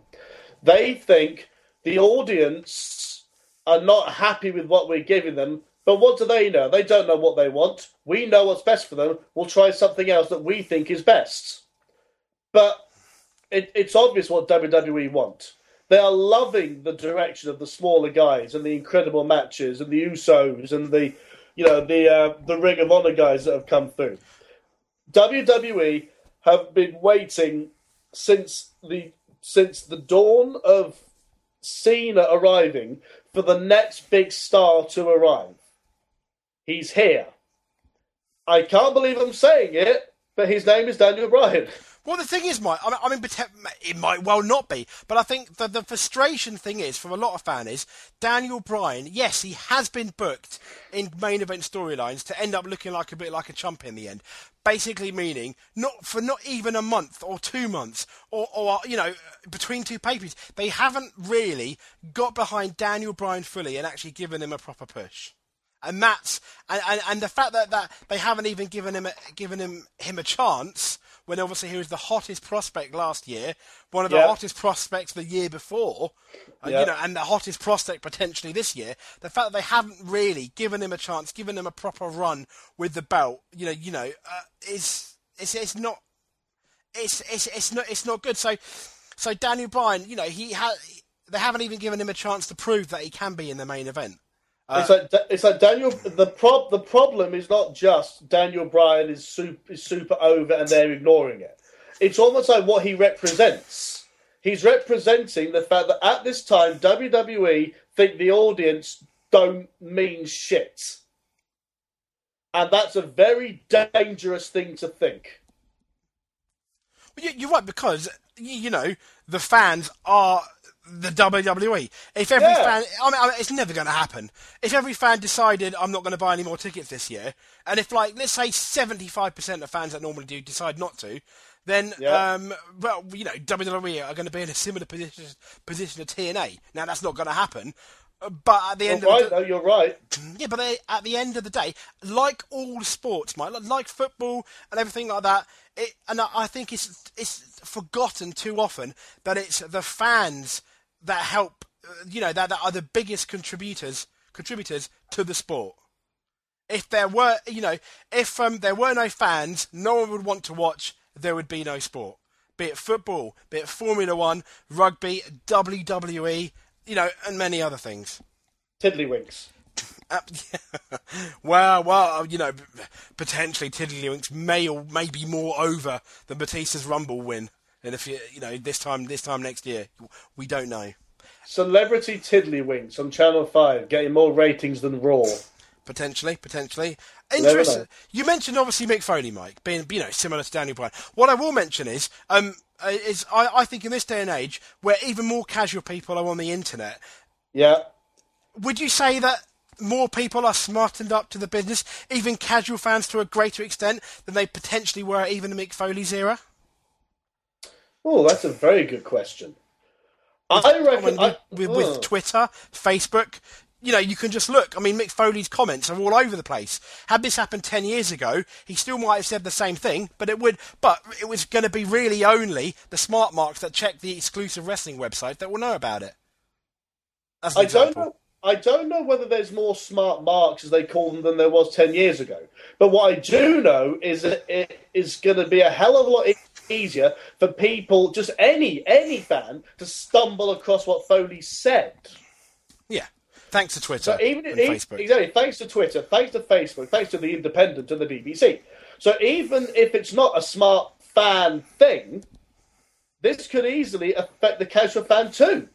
they think the audience are not happy with what we're giving them. But what do they know? They don't know what they want. We know what's best for them. We'll try something else that we think is best. But it, it's obvious what WWE want. They are loving the direction of the smaller guys and the incredible matches and the Usos and the, you know, the uh, the Ring of Honor guys that have come through. WWE have been waiting since the since the dawn of Cena arriving for the next big star to arrive. He's here. I can't believe I'm saying it, but his name is Daniel Bryan. Well, the thing is, Mike, I mean, it might well not be, but I think the, the frustration thing is, for a lot of fans, is Daniel Bryan, yes, he has been booked in main event storylines to end up looking like a bit like a chump in the end. Basically meaning, not for not even a month or two months, or, or uh, you know, between two papers, they haven't really got behind Daniel Bryan fully and actually given him a proper push and that's and, and, and, the fact that, that they haven't even given him a, given him him a chance when obviously he was the hottest prospect last year, one of the hottest prospects the year before, uh, you know, and the hottest prospect potentially this year. The fact that they haven't really given him a chance, given him a proper run with the belt, you know, you know, uh, is it's it's not it's it's it's not it's not good. So so Daniel Bryan, you know, he has they haven't even given him a chance to prove that he can be in the main event. Uh, it's like it's like Daniel. The prob the problem is not just Daniel Bryan is super is super over and they're ignoring it. It's almost like what he represents. He's representing the fact that at this time WWE think the audience don't mean shit, and that's a very dangerous thing to think. You're right because you know the fans are the WWE. If every yeah. fan, I mean, I mean, it's never going to happen. If every fan decided I'm not going to buy any more tickets this year, and if like let's say 75% of fans that normally do decide not to, then yeah. um, well, you know, WWE are going to be in a similar position position to TNA. Now that's not going to happen. But at the end you're of right, the, no, you're right. Yeah, but they, at the end of the day, like all sports, Mike, like football and everything like that, it, and I think it's it's forgotten too often that it's the fans that help, uh, you know, that, that are the biggest contributors contributors to the sport. If there were, you know, if um, there were no fans, no one would want to watch. There would be no sport. Be it football, be it Formula One, rugby, WWE, you know, and many other things. Tiddlywinks. Uh, yeah. well, well, you know, potentially Tiddlywinks may or may be more over than Batista's Rumble win. And if you, you know, this time, this time next year, we don't know. Celebrity Tiddlywinks on Channel Five getting more ratings than Raw. Potentially, potentially. Interesting. You mentioned obviously Mick Foley, Mike, being you know similar to Daniel Bryan. What I will mention is, um, uh, is I, I think in this day and age where even more casual people are on the internet. Yeah. Would you say that more people are smartened up to the business, even casual fans to a greater extent than they potentially were even in Mick Foley's era? Oh, that's a very good question. I reckon with, I- with, oh. Twitter, Facebook, you know, you can just look. I mean, Mick Foley's comments are all over the place. Had this happened ten years ago, he still might have said the same thing, but it would, but it was going to be really only the smart marks that check the exclusive wrestling website that will know about it. I don't know. I don't know whether there's more smart marks, as they call them, than there was ten years ago. But what I do know is that it is going to be a hell of a lot easier for people, just any any fan, to stumble across what Foley said. Yeah, thanks to Twitter So even, and e- Facebook. exactly, thanks to Twitter, thanks to Facebook, thanks to the Independent and the BBC. So even if it's not a smart fan thing, this could easily affect the casual fan too.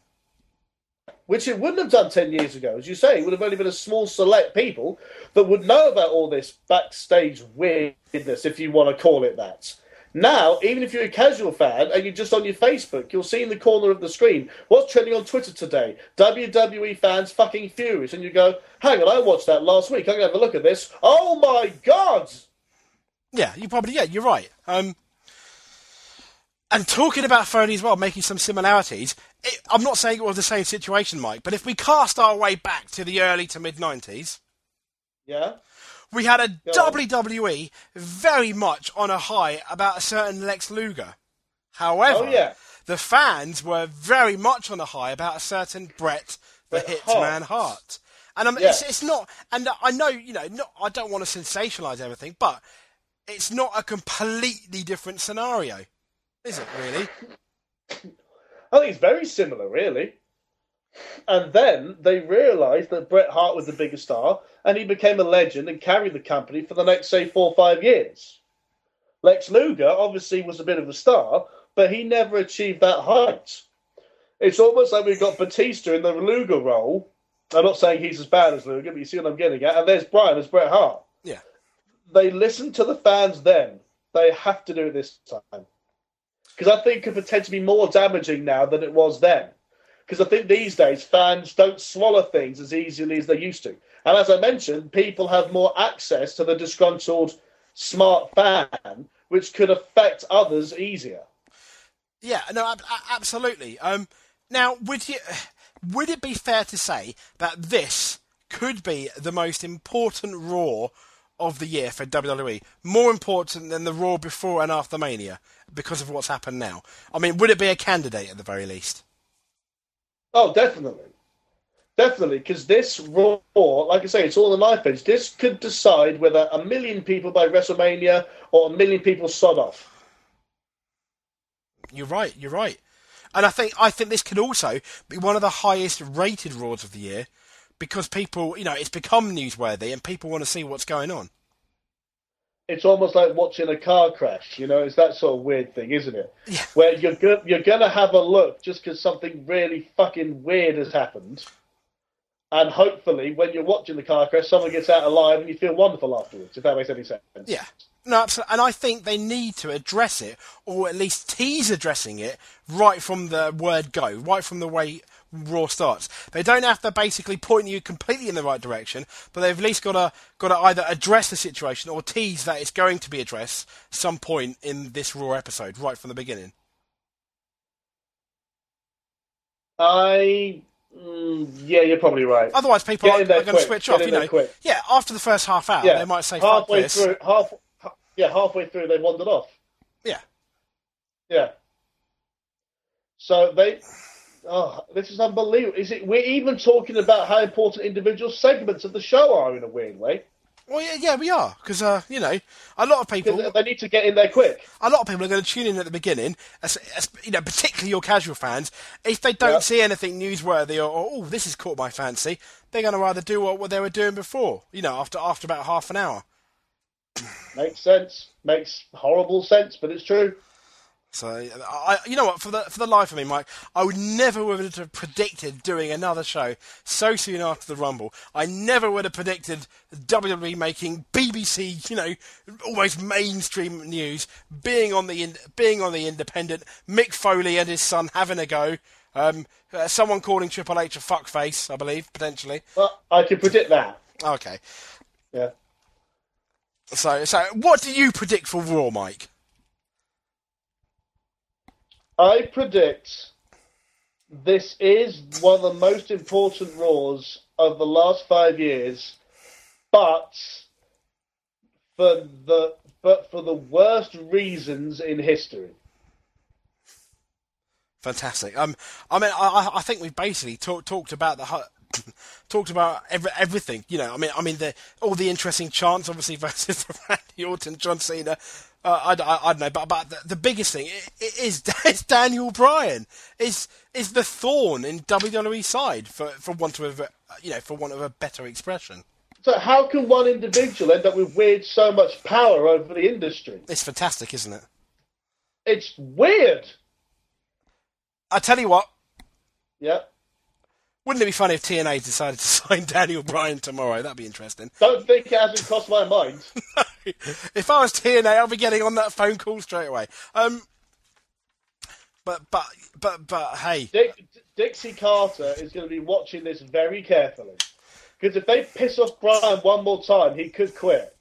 Which it wouldn't have done 10 years ago. As you say, it would have only been a small select people that would know about all this backstage weirdness, if you want to call it that. Now, even if you're a casual fan and you're just on your Facebook, you'll see in the corner of the screen what's trending on Twitter today. WWE fans fucking furious. And you go, hang on, I watched that last week. I'm going to have a look at this. Oh my God! Yeah, you probably yeah, you're right. Um, and talking about Foley as well, making some similarities. It, I'm not saying it was the same situation, Mike, but if we cast our way back to the early to mid '90s, Yeah? We had a Go on. WWE very much on a high about a certain Lex Luger. However, Oh, yeah. the fans were very much on a high about a certain Brett the Bret Hitman Hart. Hart. And um, Yeah. it's, it's not, and I know, you know, not, I don't want to sensationalise everything, but it's not a completely different scenario, is it? Really? I think it's very similar, really. And then they realised that Bret Hart was the biggest star, and he became a legend and carried the company for the next, say, four or five years. Lex Luger obviously was a bit of a star, but he never achieved that height. It's almost like we've got Batista in the Luger role. I'm not saying he's as bad as Luger, but you see what I'm getting at. And there's Bryan as Bret Hart. Yeah. They listened to the fans then. They have to do it this time because I think it could potentially be more damaging now than it was then. Because I think these days fans don't swallow things as easily as they used to. And as I mentioned, people have more access to the disgruntled smart fan, which could affect others easier. Yeah, no, ab- absolutely. Um, now, would you, would it be fair to say that this could be the most important Raw of the year for WWE? More important than the Raw before and after Mania because of what's happened now. I mean, would it be a candidate at the very least? Oh, definitely. Definitely, because this Raw, like I say, it's all the knife edge. This could decide whether a million people by WrestleMania or a million people sod off. You're right. You're right. And I think I think this could also be one of the highest rated Raws of the year because people, you know, it's become newsworthy and people want to see what's going on. It's almost like watching a car crash. You know, it's that sort of weird thing, isn't it? Yeah. Where you're go- you're gonna have a look just because something really fucking weird has happened, and hopefully, when you're watching the car crash, someone gets out alive and you feel wonderful afterwards. If that makes any sense. Yeah. No, absolutely. And I think they need to address it, or at least tease addressing it, right from the word go, right from the way Raw starts. They don't have to basically point you completely in the right direction, but they've at least got to got to either address the situation or tease that it's going to be addressed some point in this Raw episode, right from the beginning. I. Mm, yeah, you're probably right. Otherwise, people are, are going to switch Get off. You know, quick. yeah. After the first half hour, yeah, they might say, "Fuck halfway this." through, half, yeah, halfway through they wandered off. Yeah. Yeah. So they, oh, this is unbelievable. Is it? We're even talking about how important individual segments of the show are in a weird way. Well, yeah, yeah, we are because uh, you know a lot of people they need to get in there quick. a lot of people are going to tune in at the beginning, as, as, you know, particularly your casual fans. If they don't Yeah. see anything newsworthy or, or oh, this has caught my fancy, they're going to rather do what, what they were doing before. You know, after after about half an hour. Makes sense. Makes horrible sense, but it's true. So, I, you know what? For the for the life of me, Mike, I would never would have predicted doing another show so soon after the Rumble. I never would have predicted WWE making BBC, you know, almost mainstream news, being on the being on the Independent, Mick Foley and his son having a go. Um, uh, someone calling Triple H a fuckface, I believe, potentially. Well, I can predict that. Okay. Yeah. So, so what do you predict for Raw, Mike? I predict this is one of the most important Raws of the last five years, but for the but for the worst reasons in history. Fantastic. Um, I mean, I, I think we've basically talk, talked about the talked about every, everything. You know, I mean, I mean, the, all the interesting chants, obviously, versus Randy Orton, John Cena. Uh, I, I, I, don't know, but, but the, the biggest thing is, is Daniel Bryan is is the thorn in WWE side for for want of a, you know for want of a better expression. So how can one individual end up with weird so much power over the industry? It's fantastic, isn't it? It's weird. I tell you what, Yeah. wouldn't it be funny if TNA decided to sign Daniel Bryan tomorrow? That'd be interesting. Don't think it hasn't crossed my mind. if I was TNA, I'll be getting on that phone call straight away. Um, but but but but hey, Dick, Dixie Carter is going to be watching this very carefully. Because if they piss off Bryan one more time, he could quit.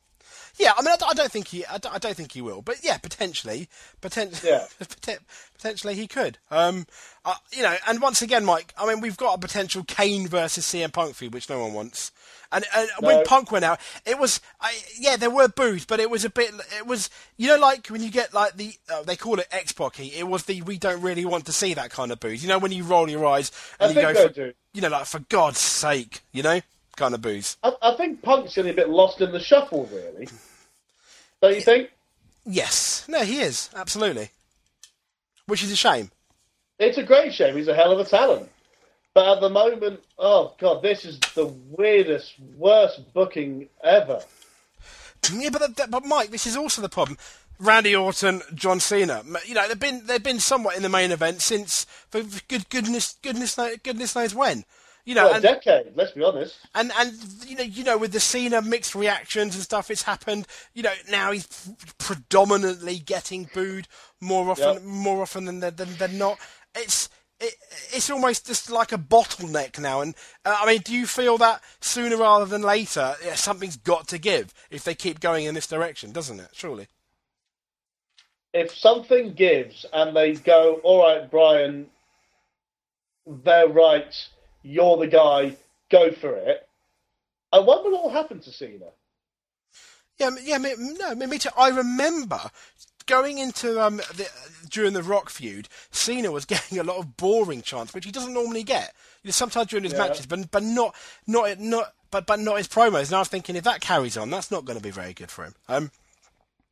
yeah, I mean, I, don't- I don't think he, I don't, I don't think he will, but yeah, potentially, potentially, Yeah. potentially he could. Um, uh, you know, and once again, Mike, I mean, we've got a potential Kane versus CM Punk feud, which no one wants. And, and when Punk went out, it was, I, yeah, there were boos, but it was a bit, it was, you know, like when you get like the, uh, they call it X-Pac heat, it was the we don't really want to see that kind of boos. You know, when you roll your eyes I and you go, for, you know, like for God's sake, you know, kind of boos. I, I think Punk's getting a bit lost in the shuffle, really. Don't you think? Yes. No, he is. Absolutely. Which is a shame. It's a great shame. He's a hell of a talent. But at the moment, oh god, this is the weirdest, worst booking ever. Yeah, but, that, but Mike, this is also the problem. Randy Orton, John Cena. You know, they've been they've been somewhat in the main event since for good goodness goodness goodness knows when. You know, Well, a and, decade, let's be honest. and and you know you know with the Cena mixed reactions and stuff, it's happened. You know, now he's predominantly getting booed more often Yep. more often than than, than, than not. It's it, it's almost just like a bottleneck now. And uh, I mean, do you feel that sooner rather than later, yeah, something's got to give if they keep going in this direction, doesn't it? Surely. If something gives and they go, all right, Bryan, they're right, you're the guy, go for it. I wonder what will happen to Cena. Yeah, yeah, me, no, me, me too. I remember going into um the, during the Rock feud, Cena was getting a lot of boring chants, which he doesn't normally get. You know, sometimes during his Yeah. matches, but but not not not but but not his promos. And I was thinking, if that carries on, that's not going to be very good for him. Um,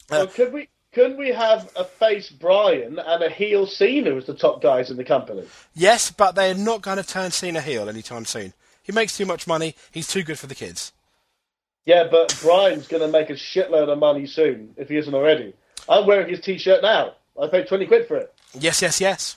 Well, could we could we have a face Bryan and a heel Cena as the top guys in the company? yes, but they're not going to turn Cena heel anytime soon. He makes too much money. He's too good for the kids. Yeah, but Bryan's going to make a shitload of money soon if he isn't already. I'm wearing his T-shirt now. I paid twenty quid for it. Yes, yes, yes.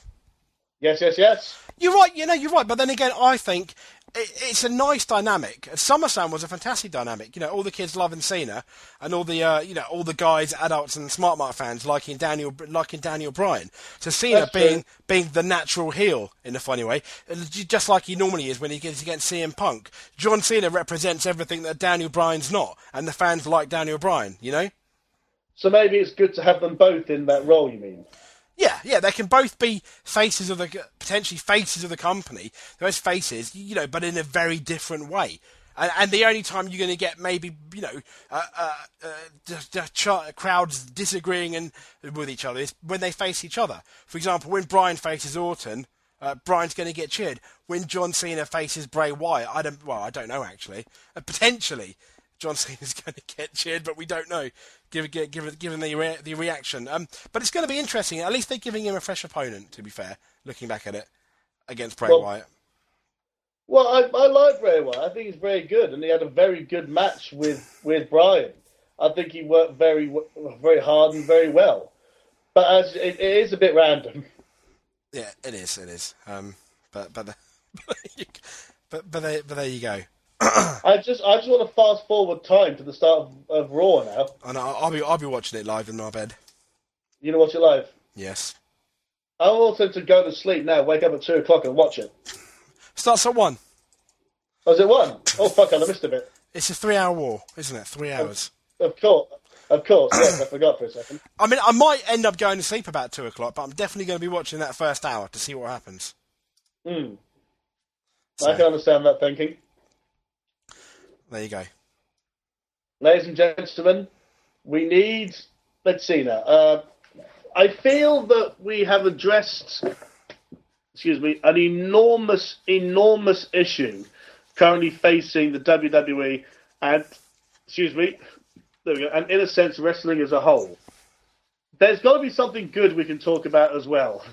Yes, yes, yes. You're right, you know, you're right. But then again, I think it, it's a nice dynamic. SummerSlam was a fantastic dynamic. You know, all the kids loving Cena, and all the uh, you know all the guys, adults, and Smart Mark fans liking Daniel liking Daniel Bryan. So Cena That's being true. being the natural heel in a funny way, uh, just like he normally is when he gets against CM Punk. John Cena represents everything that Daniel Bryan's not, and the fans like Daniel Bryan. You know. So maybe it's good to have them both in that role. You mean? Yeah, yeah, they can both be faces of the potentially faces of the company. Those faces, you know, but in a very different way. And, and the only time you're going to get maybe you know uh, uh, uh, the, ch- crowds disagreeing and with each other is when they face each other. For example, when Bryan faces Orton, uh, Bryan's going to get cheered. When John Cena faces Bray Wyatt, I don't. Well, I don't know actually. Uh, potentially, John Cena's going to get cheered, but we don't know. Given given given the rea- the reaction, um, but it's going to be interesting. At least they're giving him a fresh opponent. To be fair, looking back at it against Bray Well- Wyatt. Well, I, I like Bray Wyatt. I think he's very good, and he had a very good match with with Bryan. I think he worked very very hard and very well. But as it, it is a bit random. Yeah, it is. It is. Um, but but but but there, but there you go. I just I just want to fast forward time to the start of, of Raw now. And I'll, I'll be I'll be watching it live in my bed. You know watch it live. Yes. I also to go to sleep now, wake up at two o'clock and watch it. Starts at one. Was it one? Oh fuck! I missed a bit. It's a three-hour war, isn't it? Three hours. Of course, Of course, yes, I forgot for a second. I mean, I might end up going to sleep about two o'clock, but I'm definitely going to be watching that first hour to see what happens. Hmm. So, I can understand that thinking. There you go. Ladies and gentlemen, we need. Let's see now. Uh, I feel that we have addressed, excuse me, an enormous, enormous issue currently facing the WWE and, excuse me, there we go, and in a sense, wrestling as a whole. There's got to be something good we can talk about as well.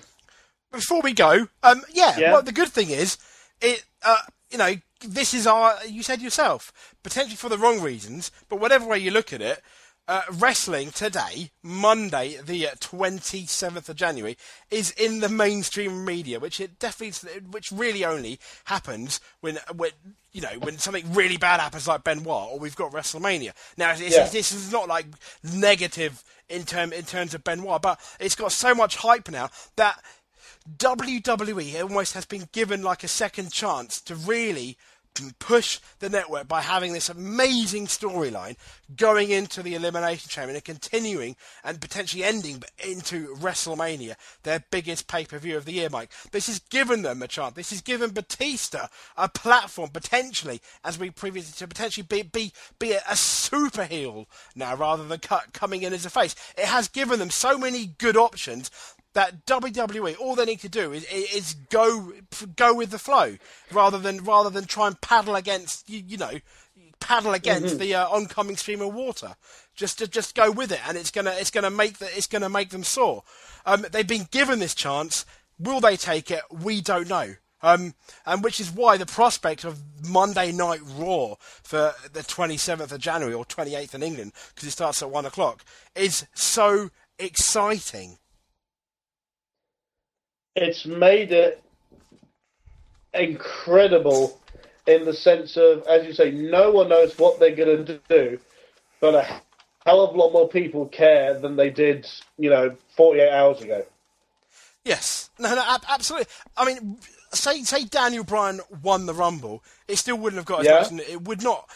Before we go, um, yeah, Yeah. Well, the good thing is, it, uh, you know, this is our. You said yourself, potentially for the wrong reasons, but whatever way you look at it, uh, wrestling today, Monday, the twenty seventh of January, is in the mainstream media, which it definitely, which really only happens when, when you know, when something really bad happens, like Benoit, or we've got WrestleMania. Now, it's, Yeah. this is not like negative in term in terms of Benoit, but it's got so much hype now that WWE almost has been given like a second chance to really push the network by having this amazing storyline going into the Elimination Chamber and continuing and potentially ending into WrestleMania, their biggest pay per view of the year, Mike. This has given them a chance. This has given Batista a platform potentially, as we previously to potentially be be, be a, a super heel now rather than cut, coming in as a face. It has given them so many good options that WWE all they need to do is, is go go with the flow rather than rather than try and paddle against you, you know paddle against the uh, oncoming stream of water. Just to just go with it, and it's gonna it's gonna make the, it's gonna make them soar. Um, they've been given this chance. Will they take it? We don't know. Um, and which is why the prospect of Monday Night Raw for the 27th of January or 28th in England, because it starts at one o'clock, is so exciting. It's made it incredible in the sense of, as you say, no one knows what they're going to do, but a hell of a lot more people care than they did, you know, 48 hours ago. Yes, no, no, ab- absolutely. I mean, say say Daniel Bryan won the Rumble, it still wouldn't have got as Yeah. much. It would not.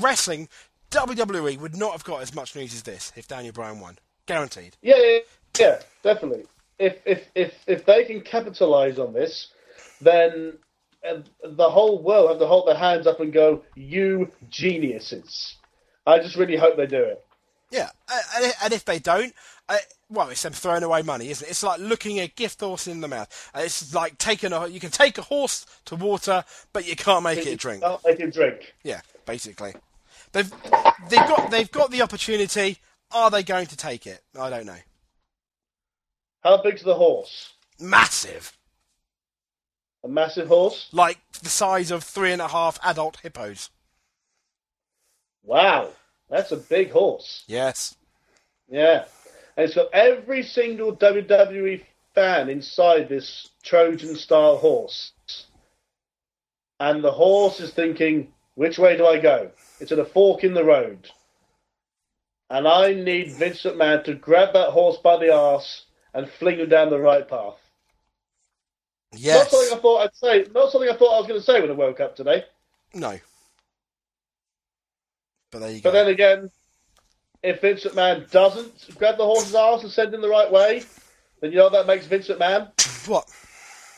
Wrestling, WWE would not have got as much news as this if Daniel Bryan won. Guaranteed. Yeah, yeah, yeah, definitely. If if if if they can capitalize on this, then uh, the whole world have to hold their hands up and go, "You geniuses!" I just really hope they do it. Yeah, and if they don't, uh, well, it's them throwing away money, isn't it? It's like looking a gift horse in the mouth. Uh, It's like taking a. You can take a horse to water, but you can't make it drink. Oh, they can drink. Yeah, basically. They've they've got they've got the opportunity. Are they going to take it? I don't know. How big's the horse? Massive. A massive horse? like the size of three and a half adult hippos. Wow, that's a big horse. Yes. Yeah. And it's got every single WWE fan inside this Trojan style horse. And the horse is thinking, which way do I go? It's at a fork in the road. And I need Vince McMahon to grab that horse by the arse and fling him down the right path. Yes. Not something I thought I'd say. Not something I thought I was going to say when I woke up today. No. But there you But go. But then again, if Vince McMahon doesn't grab the horse's arse and send him the right way, then you know what that makes Vince McMahon what?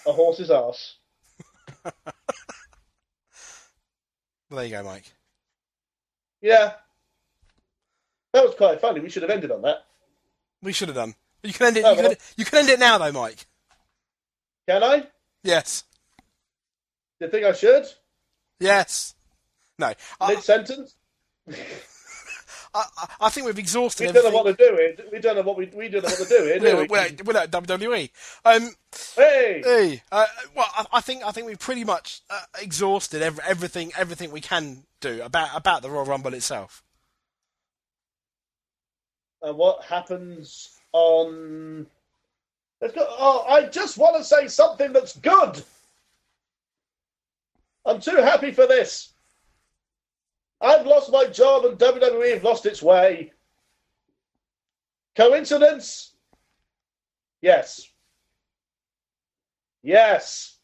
a horse's arse. Well, there you go, Mike. Yeah. That was quite funny. We should have ended on that. We should have done. You can end it. Oh, You can, well. you can end it now, though, Mike. Can I? Yes. Do you think I should? Yes. No. Mid sentence? I, I- think we've exhausted We don't know what to do here. We don't know what we we don't know what to do here, do We're, we? we're, we're at WWE. Um, Hey! hey, uh, well, I, I think I think we've pretty much uh, exhausted ev- everything everything we can do about about the Royal Rumble itself. And what happens on? Let's go. Oh, I just want to say something that's good. I'm too happy for this. I've lost my job and WWE have lost its way. Coincidence? Yes. Yes.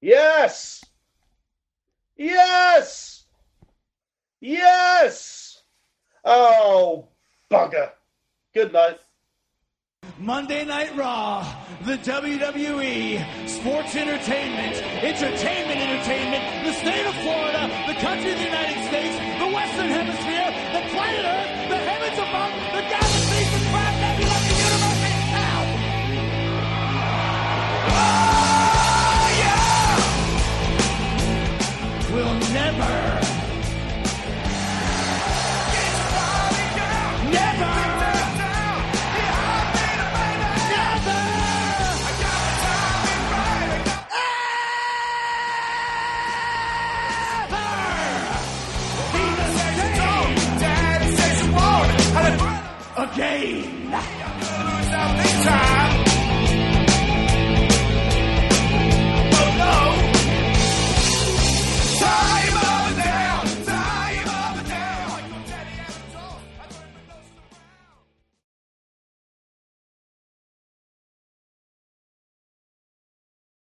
Yes. Yes. Yes. Oh, bugger. Good night. Monday Night Raw, the WWE, sports entertainment, entertainment entertainment, the state of Florida, the country of the again.